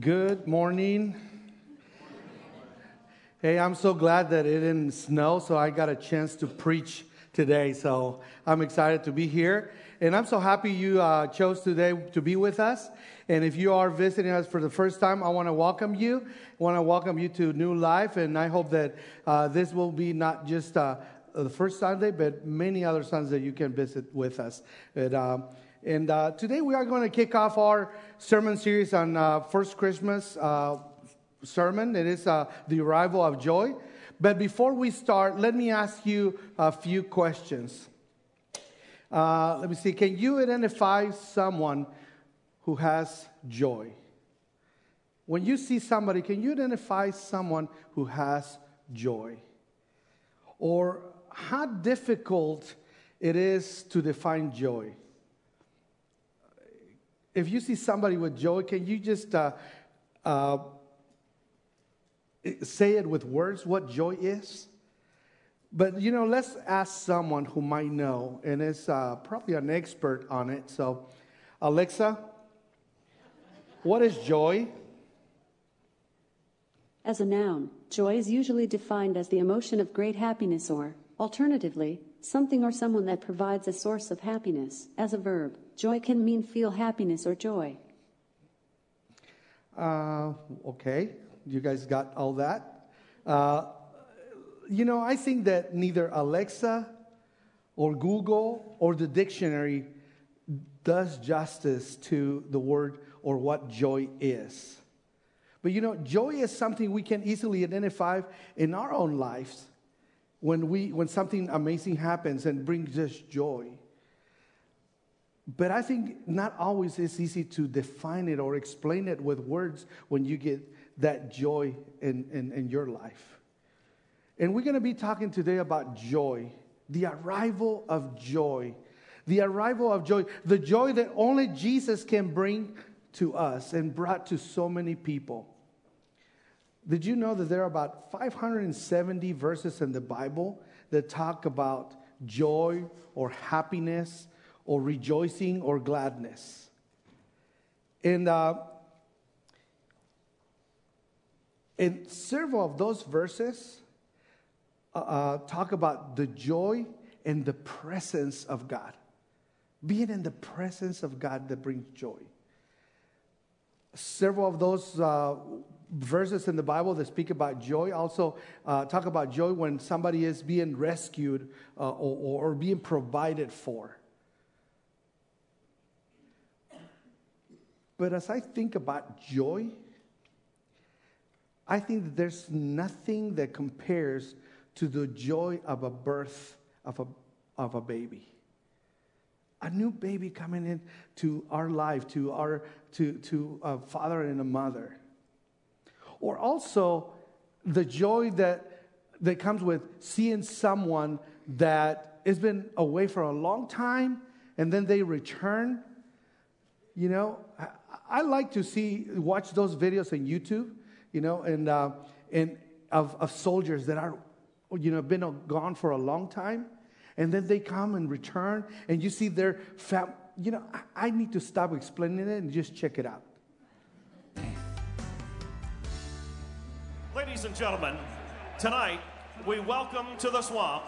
Good morning. Hey, I'm so glad that it didn't snow, so I got a chance to preach today. So I'm excited to be here. And I'm so happy you uh, chose today to be with us. And if you are visiting us for the first time, I want to welcome you. I want to welcome you to New Life. And I hope that uh, this will be not just uh, the first Sunday, but many other Sundays that you can visit with us. But, um, and uh, today we are going to kick off our sermon series on uh, First Christmas uh, sermon. It is uh, the arrival of joy. But before we start, let me ask you a few questions. Uh, let me see. Can you identify someone who has joy? When you see somebody, can you identify someone who has joy? Or how difficult it is to define joy? If you see somebody with joy, can you just uh, uh, say it with words what joy is? But you know, let's ask someone who might know, and is uh, probably an expert on it. So, Alexa, what is joy? As a noun, joy is usually defined as the emotion of great happiness, or, alternatively, something or someone that provides a source of happiness. As a verb, Joy can mean feel happiness or joy. Uh, okay, you guys got all that. Uh, you know, I think that neither Alexa or Google or the dictionary does justice to the word or what joy is. But you know, joy is something we can easily identify in our own lives when, we, when something amazing happens and brings us joy. But I think not always it's easy to define it or explain it with words when you get that joy in, in, in your life. And we're going to be talking today about joy, the arrival of joy, the arrival of joy, the joy that only Jesus can bring to us and brought to so many people. Did you know that there are about 570 verses in the Bible that talk about joy or happiness or rejoicing or gladness. And, uh, and several of those verses uh, uh, talk about the joy and the presence of God. Being in the presence of God that brings joy. Several of those uh, verses in the Bible that speak about joy also uh, talk about joy when somebody is being rescued uh, or, or, being provided for. But as I think about joy, I think that there's nothing that compares to the joy of a birth of a, of a baby. A new baby coming into our life, to, our, to, to a father and a mother. Or also the joy that, that comes with seeing someone that has been away for a long time and then they return. You know, I like to see, watch those videos on YouTube, you know, and, uh, and of, of soldiers that are, you know, been gone for a long time. And then they come and return, and you see their fam. You know, I, I need to stop explaining it and just check it out. Ladies and gentlemen, tonight we welcome to the swamp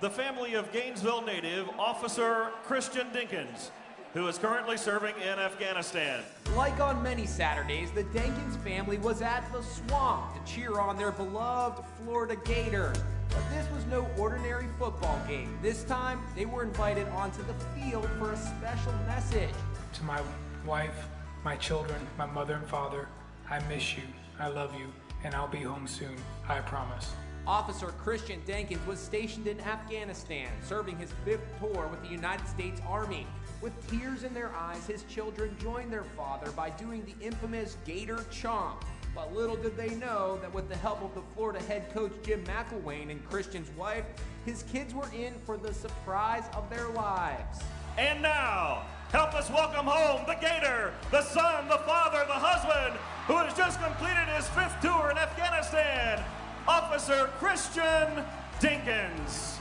the family of Gainesville native Officer Christian Dinkins who is currently serving in Afghanistan. Like on many Saturdays, the Dinkins family was at the swamp to cheer on their beloved Florida Gator. But this was no ordinary football game. This time, they were invited onto the field for a special message. To my wife, my children, my mother and father, I miss you, I love you, and I'll be home soon, I promise. Officer Christian Dinkins was stationed in Afghanistan, serving his fifth tour with the United States Army. With tears in their eyes, his children joined their father by doing the infamous Gator Chomp. But little did they know that with the help of the Florida head coach Jim McElwain and Christian's wife, his kids were in for the surprise of their lives. And now, help us welcome home the Gator, the son, the father, the husband, who has just completed his fifth tour in Afghanistan, Officer Christian Dinkins.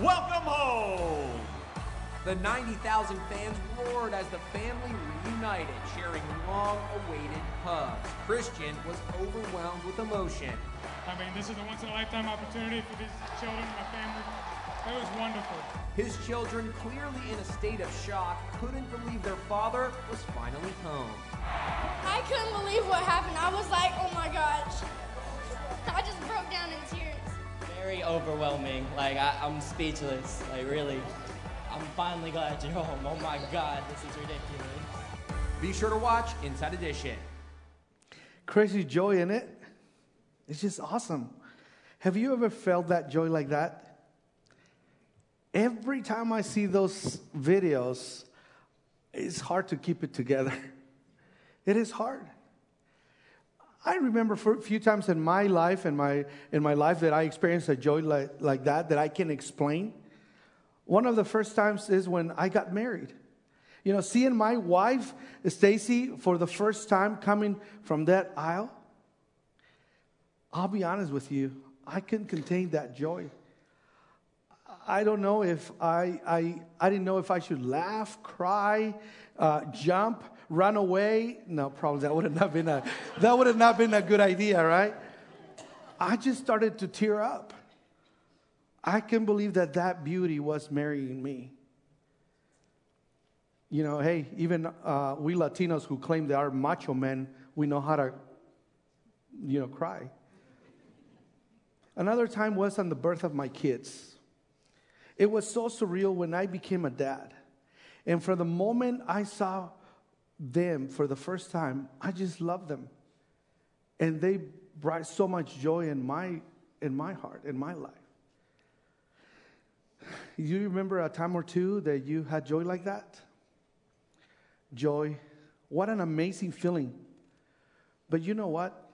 Welcome home. The 90,000 fans roared as the family reunited, sharing long awaited hugs. Christian was overwhelmed with emotion. I mean, this is a once in a lifetime opportunity for these children, my family. It was wonderful. His children, clearly in a state of shock, couldn't believe their father was finally home. I couldn't believe what happened. I was like, oh my gosh. I just broke down in tears. Very overwhelming. Like, I, I'm speechless. Like, really. I'm finally glad you're home. Oh my God, this is ridiculous. Be sure to watch Inside Edition. Crazy joy in it. It's just awesome. Have you ever felt that joy like that? Every time I see those videos, it's hard to keep it together. It is hard. I remember for a few times in my life, in my, in my life, that I experienced a joy like, like that that I can explain. One of the first times is when I got married. You know, seeing my wife, Stacy, for the first time coming from that aisle, I'll be honest with you, I couldn't contain that joy. I don't know if I, I, I didn't know if I should laugh, cry, uh, jump, run away. No, probably that would have not been a, that would have not been a good idea, right? I just started to tear up. I can believe that that beauty was marrying me. You know, hey, even uh, we Latinos who claim they are macho men, we know how to, you know, cry. Another time was on the birth of my kids. It was so surreal when I became a dad. And for the moment I saw them for the first time, I just loved them. And they brought so much joy in my, in my heart, in my life. You remember a time or two that you had joy like that? Joy. What an amazing feeling. But you know what?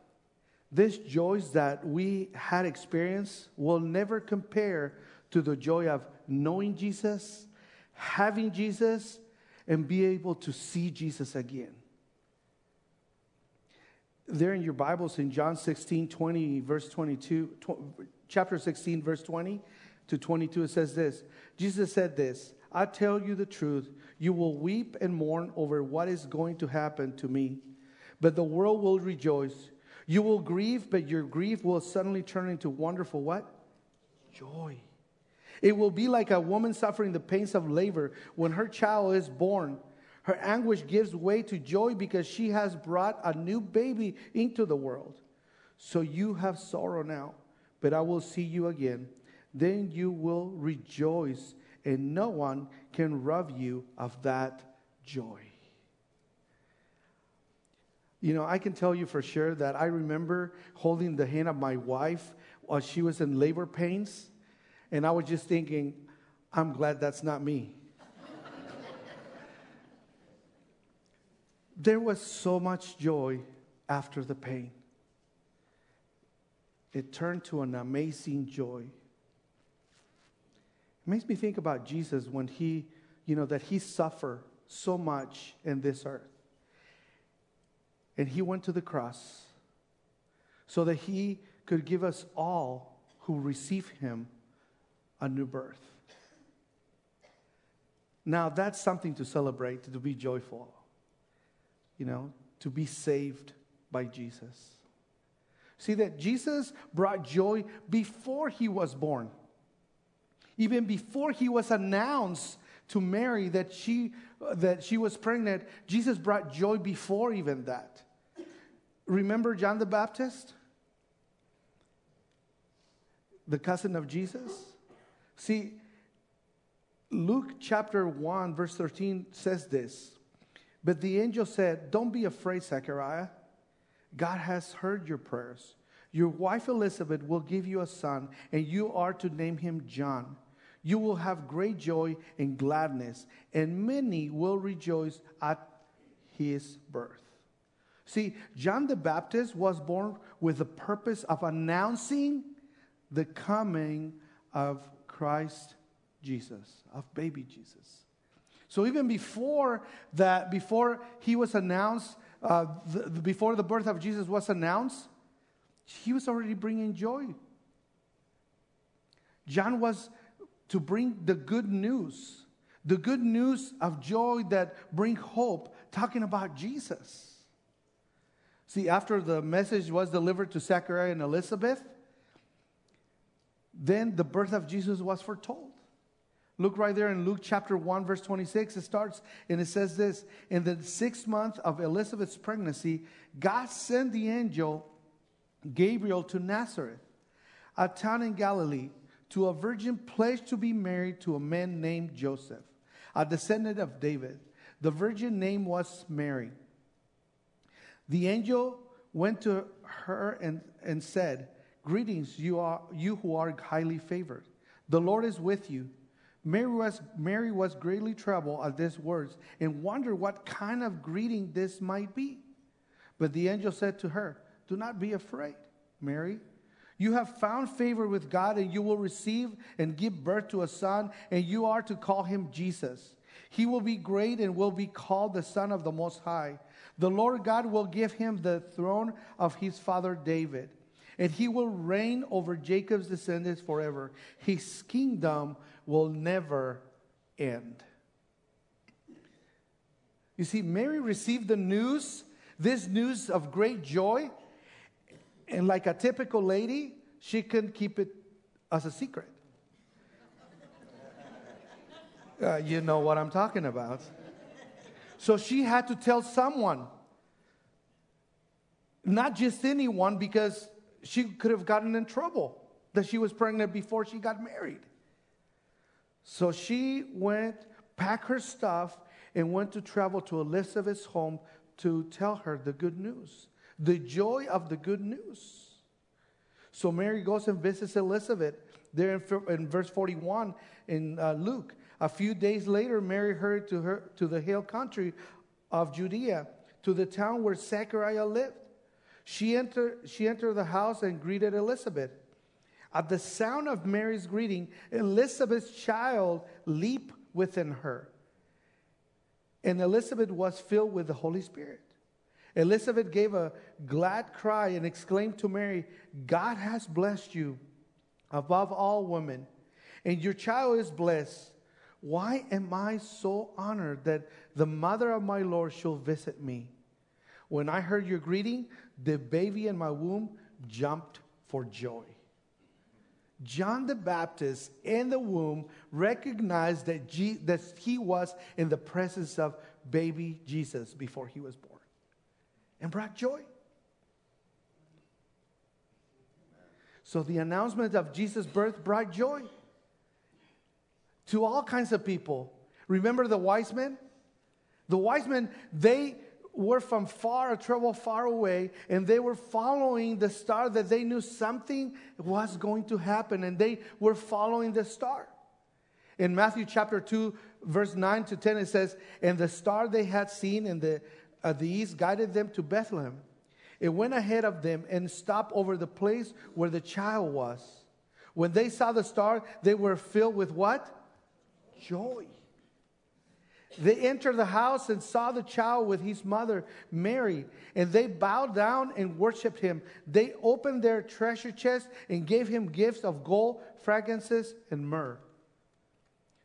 This joys that we had experienced will never compare to the joy of knowing Jesus, having Jesus, and be able to see Jesus again. There in your Bibles in John 16, 20, verse 22, tw- chapter 16, verse 20 to 22, it says this Jesus said this I tell you the truth, you will weep and mourn over what is going to happen to me, but the world will rejoice. You will grieve, but your grief will suddenly turn into wonderful what? Joy. It will be like a woman suffering the pains of labor when her child is born. Her anguish gives way to joy because she has brought a new baby into the world. So you have sorrow now, but I will see you again. Then you will rejoice, and no one can rob you of that joy. You know, I can tell you for sure that I remember holding the hand of my wife while she was in labor pains and I was just thinking, I'm glad that's not me. there was so much joy after the pain. It turned to an amazing joy. It makes me think about Jesus when he, you know, that he suffered so much in this earth. And he went to the cross so that he could give us all who receive him a new birth. Now, that's something to celebrate, to be joyful, you know, to be saved by Jesus. See that Jesus brought joy before he was born. Even before he was announced to Mary that she, that she was pregnant, Jesus brought joy before even that. Remember John the Baptist? The cousin of Jesus? See, Luke chapter 1, verse 13 says this But the angel said, Don't be afraid, Zechariah. God has heard your prayers. Your wife Elizabeth will give you a son, and you are to name him John. You will have great joy and gladness, and many will rejoice at his birth. See, John the Baptist was born with the purpose of announcing the coming of Christ Jesus, of baby Jesus. So even before that, before he was announced, uh, the, before the birth of Jesus was announced, he was already bringing joy. John was to bring the good news, The good news of joy that bring hope, talking about Jesus. See, after the message was delivered to Zechariah and Elizabeth, then the birth of Jesus was foretold. Look right there in Luke chapter 1, verse 26. It starts and it says this In the sixth month of Elizabeth's pregnancy, God sent the angel Gabriel to Nazareth, a town in Galilee, to a virgin pledged to be married to a man named Joseph, a descendant of David. The virgin name was Mary. The angel went to her and, and said, Greetings, you, are, you who are highly favored. The Lord is with you. Mary was, Mary was greatly troubled at these words and wondered what kind of greeting this might be. But the angel said to her, Do not be afraid, Mary. You have found favor with God, and you will receive and give birth to a son, and you are to call him Jesus. He will be great and will be called the Son of the Most High. The Lord God will give him the throne of his father David, and he will reign over Jacob's descendants forever. His kingdom will never end. You see, Mary received the news, this news of great joy, and like a typical lady, she couldn't keep it as a secret. Uh, you know what I'm talking about. So she had to tell someone, not just anyone, because she could have gotten in trouble that she was pregnant before she got married. So she went, packed her stuff, and went to travel to Elizabeth's home to tell her the good news, the joy of the good news. So Mary goes and visits Elizabeth there in, in verse 41 in uh, Luke. A few days later, Mary hurried to, her, to the hill country of Judea, to the town where Zechariah lived. She entered, she entered the house and greeted Elizabeth. At the sound of Mary's greeting, Elizabeth's child leaped within her. And Elizabeth was filled with the Holy Spirit. Elizabeth gave a glad cry and exclaimed to Mary, God has blessed you above all women, and your child is blessed. Why am I so honored that the mother of my Lord shall visit me? When I heard your greeting, the baby in my womb jumped for joy. John the Baptist in the womb recognized that, G- that he was in the presence of baby Jesus before he was born and brought joy. So the announcement of Jesus' birth brought joy to all kinds of people. Remember the wise men? The wise men, they were from far, a travel far away, and they were following the star that they knew something was going to happen, and they were following the star. In Matthew chapter 2, verse 9 to 10, it says, And the star they had seen in the, uh, the east guided them to Bethlehem. It went ahead of them and stopped over the place where the child was. When they saw the star, they were filled with what? Joy. They entered the house and saw the child with his mother, Mary, and they bowed down and worshiped him. They opened their treasure chest and gave him gifts of gold, fragrances, and myrrh.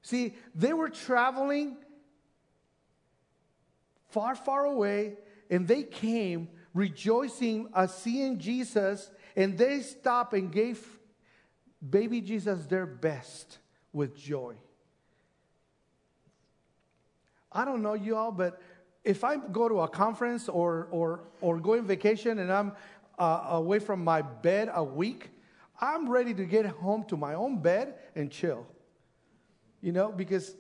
See, they were traveling far, far away, and they came rejoicing at seeing Jesus, and they stopped and gave baby Jesus their best with joy. I don't know you all, but if I go to a conference or, or, or go on vacation and I'm uh, away from my bed a week, I'm ready to get home to my own bed and chill. You know, because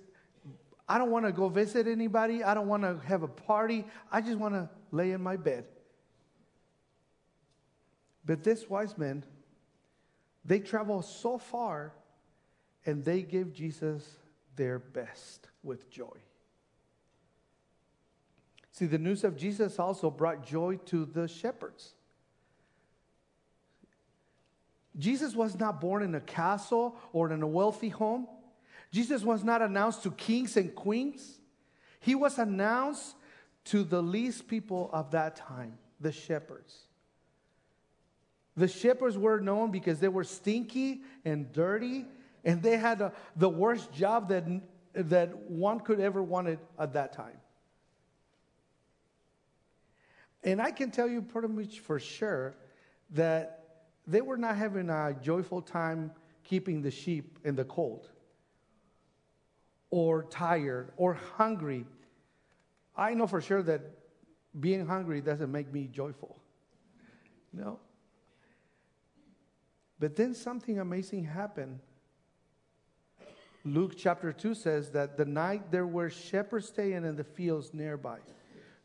I don't want to go visit anybody. I don't want to have a party. I just want to lay in my bed. But this wise men, they travel so far and they give Jesus their best with joy. See, the news of Jesus also brought joy to the shepherds. Jesus was not born in a castle or in a wealthy home. Jesus was not announced to kings and queens. He was announced to the least people of that time, the shepherds. The shepherds were known because they were stinky and dirty, and they had a, the worst job that that one could ever wanted at that time. And I can tell you pretty much for sure that they were not having a joyful time keeping the sheep in the cold or tired or hungry. I know for sure that being hungry doesn't make me joyful. No. But then something amazing happened. Luke chapter 2 says that the night there were shepherds staying in the fields nearby,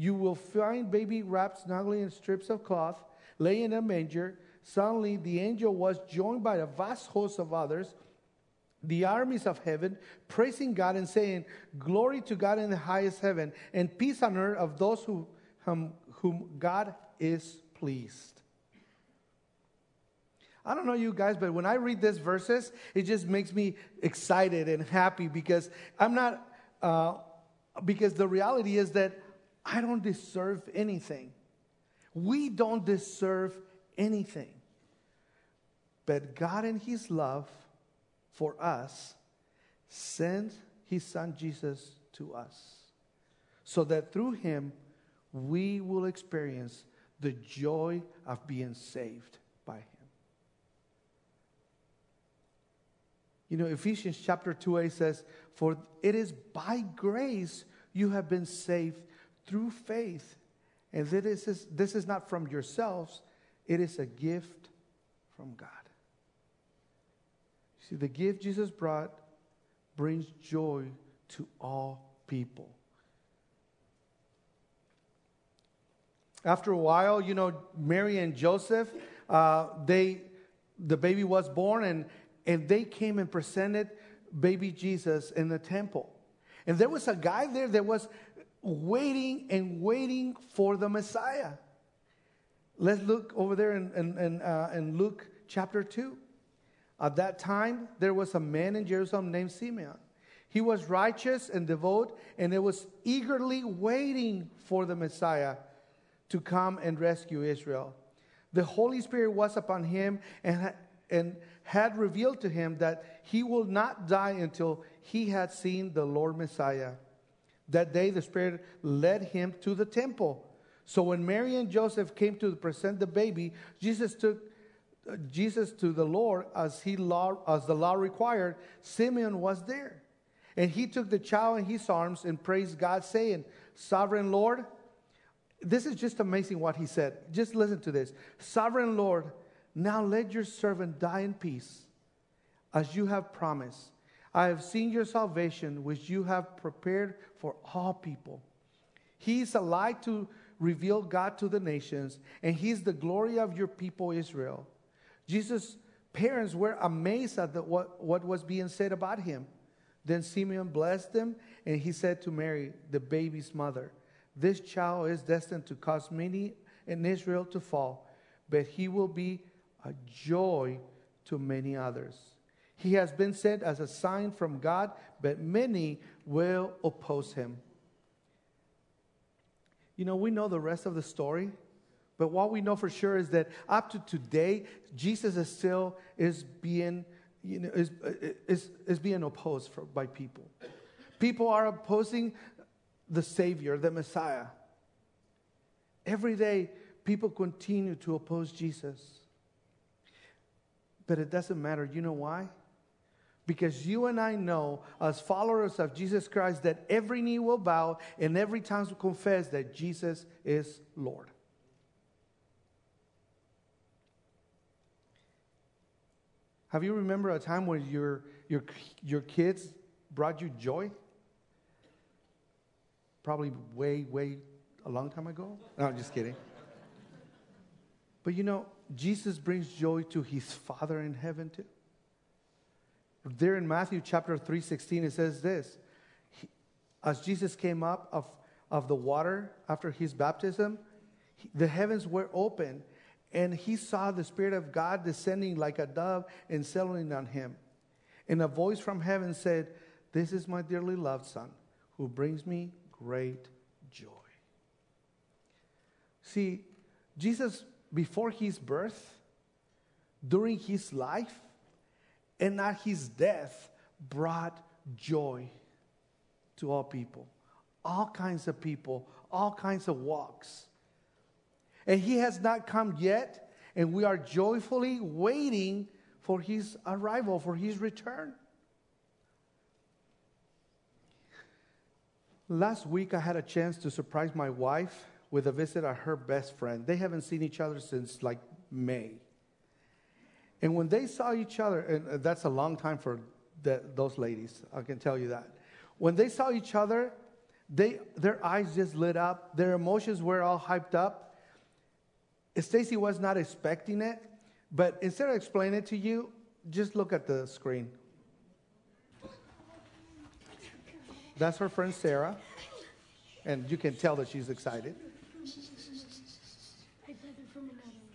you will find baby wrapped snugly in strips of cloth, lay in a manger. Suddenly, the angel was joined by a vast host of others, the armies of heaven, praising God and saying, Glory to God in the highest heaven, and peace on earth of those who, whom, whom God is pleased. I don't know you guys, but when I read these verses, it just makes me excited and happy because I'm not, uh, because the reality is that I don't deserve anything. We don't deserve anything. But God, in His love for us, sent His Son Jesus to us so that through Him we will experience the joy of being saved by Him. You know, Ephesians chapter 2a says, For it is by grace you have been saved through faith. And this is, this is not from yourselves, it is a gift from God. See, the gift Jesus brought brings joy to all people. After a while, you know, Mary and Joseph, uh, they, the baby was born, and, and they came and presented baby Jesus in the temple. And there was a guy there that was waiting and waiting for the Messiah. Let's look over there in, in, in, uh, in Luke chapter 2. At that time, there was a man in Jerusalem named Simeon. He was righteous and devout, and it was eagerly waiting for the Messiah to come and rescue Israel. The Holy Spirit was upon him and, and had revealed to him that he will not die until he had seen the Lord Messiah. That day, the Spirit led him to the temple. So when Mary and Joseph came to present the baby, Jesus took uh, Jesus to the Lord as he law, as the law required. Simeon was there, and he took the child in his arms and praised God, saying, "Sovereign Lord." This is just amazing what he said. Just listen to this. Sovereign Lord, now let your servant die in peace, as you have promised. I have seen your salvation, which you have prepared for all people. He is a light to reveal God to the nations, and He is the glory of your people, Israel. Jesus' parents were amazed at the, what, what was being said about him. Then Simeon blessed them, and he said to Mary, the baby's mother, This child is destined to cause many in Israel to fall, but he will be a joy to many others. He has been sent as a sign from God, but many will oppose him. You know, we know the rest of the story, but what we know for sure is that up to today, Jesus is still is being, you know, is, is, is being opposed for, by people. People are opposing the Savior, the Messiah. Every day, people continue to oppose Jesus. But it doesn't matter. You know why? Because you and I know, as followers of Jesus Christ, that every knee will bow and every tongue will confess that Jesus is Lord. Have you remember a time when your, your, your kids brought you joy? Probably way, way a long time ago. No, I'm just kidding. But you know, Jesus brings joy to his Father in heaven too. There in Matthew chapter 3 16, it says this as Jesus came up of, of the water after his baptism, he- the heavens were open and he saw the Spirit of God descending like a dove and settling on him. And a voice from heaven said, This is my dearly loved Son, who brings me great joy. See, Jesus, before his birth, during his life, and at his death, brought joy to all people, all kinds of people, all kinds of walks. And he has not come yet, and we are joyfully waiting for his arrival, for his return. Last week, I had a chance to surprise my wife with a visit of her best friend. They haven't seen each other since like May. And when they saw each other, and uh, that's a long time for the, those ladies, I can tell you that. When they saw each other, they, their eyes just lit up, their emotions were all hyped up. Stacy was not expecting it, but instead of explaining it to you, just look at the screen. That's her friend Sarah, and you can tell that she's excited. My brother from another one.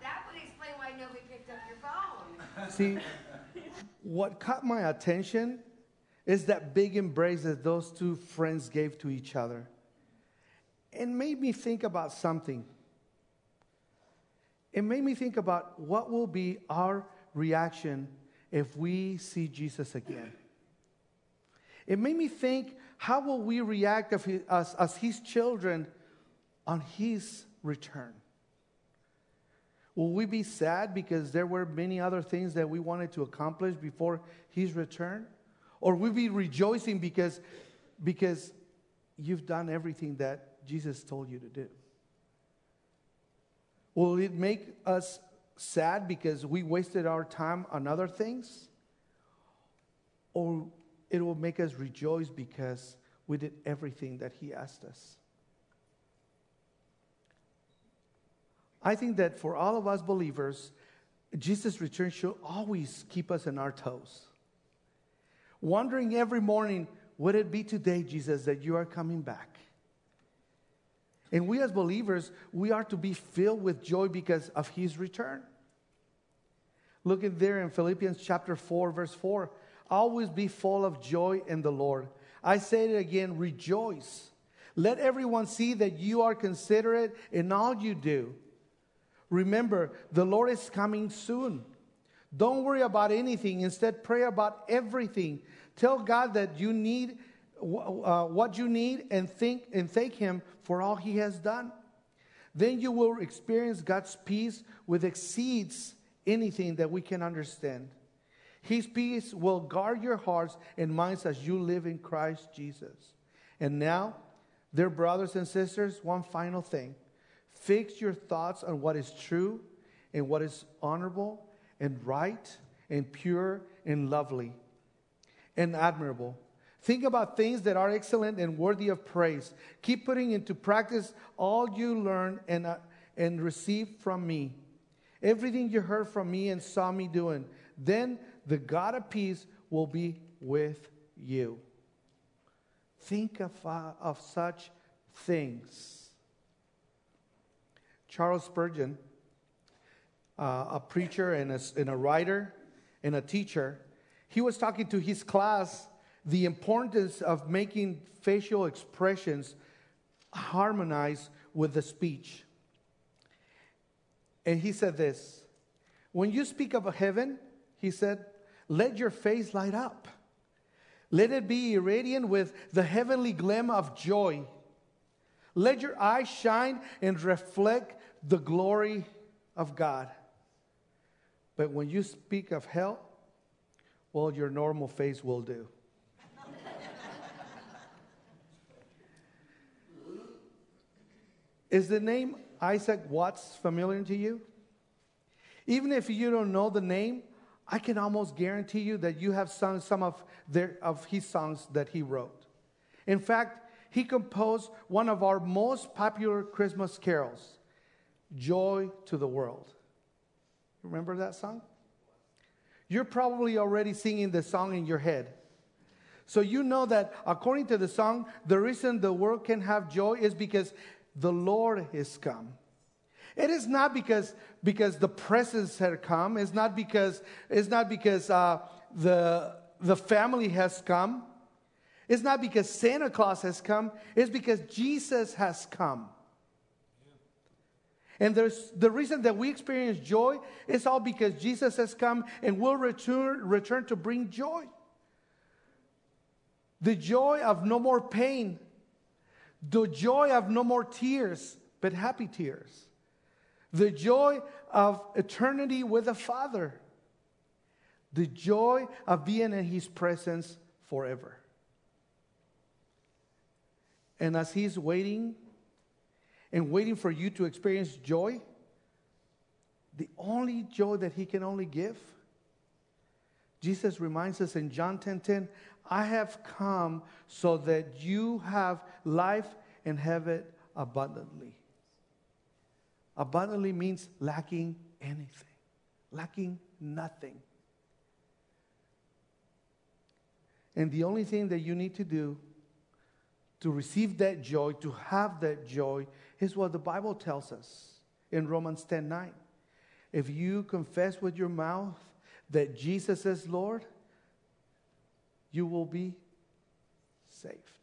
That would explain why nobody picked up your phone. See, what caught my attention is that big embrace that those two friends gave to each other. It made me think about something. It made me think about what will be our reaction if we see Jesus again. It made me think how will we react as his children on his return? Will we be sad because there were many other things that we wanted to accomplish before his return? Or will we be rejoicing because, because you've done everything that Jesus told you to do? Will it make us sad because we wasted our time on other things? Or it will make us rejoice because we did everything that he asked us? I think that for all of us believers, Jesus' return should always keep us on our toes. Wondering every morning, would it be today, Jesus, that you are coming back? And we as believers, we are to be filled with joy because of his return. Look at there in Philippians chapter 4, verse 4. Always be full of joy in the Lord. I say it again, rejoice. Let everyone see that you are considerate in all you do. Remember, the Lord is coming soon. Don't worry about anything. Instead, pray about everything. Tell God that you need uh, what you need and think and thank Him for all He has done. Then you will experience God's peace, which exceeds anything that we can understand. His peace will guard your hearts and minds as you live in Christ Jesus. And now, dear brothers and sisters, one final thing. Fix your thoughts on what is true and what is honorable and right and pure and lovely and admirable. Think about things that are excellent and worthy of praise. Keep putting into practice all you learn and, uh, and receive from me. Everything you heard from me and saw me doing. Then the God of peace will be with you. Think of, uh, of such things. Charles Spurgeon, uh, a preacher and a, and a writer and a teacher, he was talking to his class the importance of making facial expressions harmonize with the speech. And he said this When you speak of heaven, he said, let your face light up. Let it be irradiant with the heavenly gleam of joy. Let your eyes shine and reflect the glory of God. But when you speak of hell, well, your normal face will do. Is the name Isaac Watts familiar to you? Even if you don't know the name, I can almost guarantee you that you have sung some of, their, of his songs that he wrote. In fact, he composed one of our most popular Christmas carols, Joy to the World. Remember that song? You're probably already singing the song in your head. So you know that according to the song, the reason the world can have joy is because the Lord is come. It is not because, because the presence had come. It's not because, it's not because uh, the, the family has come. It's not because Santa Claus has come. It's because Jesus has come. And there's, the reason that we experience joy is all because Jesus has come and will return, return to bring joy. The joy of no more pain, the joy of no more tears, but happy tears the joy of eternity with the Father, the joy of being in His presence forever. And as He's waiting and waiting for you to experience joy, the only joy that He can only give, Jesus reminds us in John 10 10, I have come so that you have life and have it abundantly. Abundantly means lacking anything, lacking nothing. And the only thing that you need to do to receive that joy, to have that joy, is what the Bible tells us in Romans 10 9. If you confess with your mouth that Jesus is Lord, you will be saved.